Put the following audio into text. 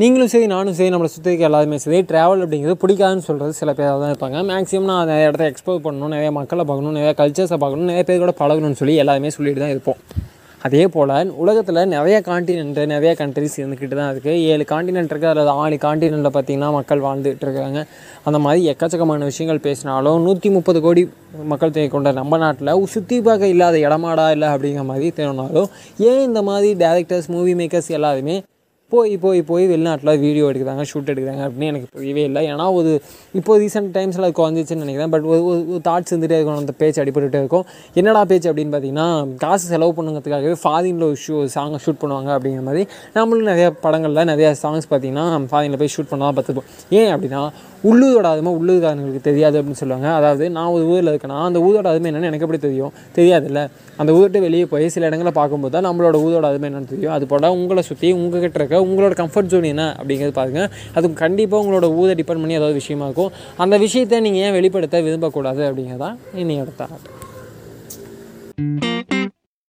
நீங்களும் சரி நானும் சரி நம்மளை சுற்றி இருக்க எல்லாருமே சரி. ட்ராவல் அப்படிங்கிறது பிடிக்காதுன்னு சொல்கிறது சில பேர் தான் இருப்பாங்க. மேக்ஸிமம் நான் நிறைய இடத்த எக்ஸ்ப்ளோர் பண்ணணும் நிறைய மக்களை பார்க்கணும் நிறைய கல்ச்சர்ஸை பார்க்கணும் நிறைய பேர் கூட பழகணும்னு சொல்லி எல்லாருமே சொல்லிட்டு தான் இருப்போம். அதே போல் உலகத்தில் நிறைய காண்டினென்ட்டு நிறைய கண்ட்ரிஸ் இருந்துக்கிட்டு தான் இருக்குது ஏழு காண்டினென்ட் இருக்குது அதில் ஆறு காண்டினென்ட்டில் பார்த்திங்கன்னா மக்கள் வாழ்ந்துட்டு இருக்காங்க. அந்த மாதிரி எக்கச்சக்கமான விஷயங்கள் பேசினாலும் நூற்றி முப்பது கோடி மக்கள் தொகை கொண்ட நம்ம நாட்டில் சுற்றி பார்க்க இல்லாத இடமாடா இல்லை அப்படிங்கிற மாதிரி தோணாலும் ஏன் இந்த மாதிரி டேரக்டர்ஸ் மூவி மேக்கர்ஸ் எல்லாருமே போய் போய் போய் வெளிநாட்டில் வீடியோ எடுக்கிறாங்க ஷூட் எடுக்கிறாங்க அப்படின்னு எனக்கு புரியவே இல்லை. ஏன்னா ஒரு இப்போ ரீசெண்ட் டைம்ஸில் அது குறைஞ்சிச்சுன்னு நினைக்கிறேன். பட் ஒரு ஒரு தாட்ஸ் இருந்துகிட்டே இருக்கும். அந்த பேச்சு அடிபட்டுகிட்டே இருக்கும். என்னடா பேச்சு அப்படின்னு பார்த்தீங்கன்னா காசு செலவு பண்ணுங்கிறதுக்காகவே ஃபாரினில் ஒரு ஷூ சாங்கை ஷூட் பண்ணுவாங்க அப்படிங்கிற மாதிரி நம்மளும் நிறைய படங்களில் நிறைய சாங்ஸ் பார்த்தீங்கன்னா ஃபாரினில் போய் ஷூட் பண்ணலாம் பார்த்துப்போம். ஏன் அப்படின்னா உள்ளூரோட அதுமே உள்ளூர்காரங்களுக்கு தெரியாது அப்படின்னு சொல்லுவாங்க. அதாவது நான் ஒரு ஊரில் இருக்கேன்னா அந்த ஊரோட அதுமே என்னென்னு எனக்கு எப்படி தெரியும்? தெரியாதுல்ல. அந்த ஊர்கிட்ட வெளியே போய் சில இடங்களை பார்க்கும்போது தான் நம்மளோட ஊரோட அதுமே என்னென்னு தெரியும். அது போல் உங்களை சுற்றி உங்ககிட்ட இருக்க உங்களோட கம்ஃபர்ட் ஜோன் என்ன அப்படிங்கிறது பாருங்கள் அது கண்டிப்பாக உங்களோட ஊரை டிபெண்ட் பண்ணி ஏதாவது விஷயமா இருக்கும். அந்த விஷயத்தை நீங்கள் ஏன் வெளிப்படுத்த விரும்பக்கூடாது அப்படிங்கிறதான் இன்னையோட தாட்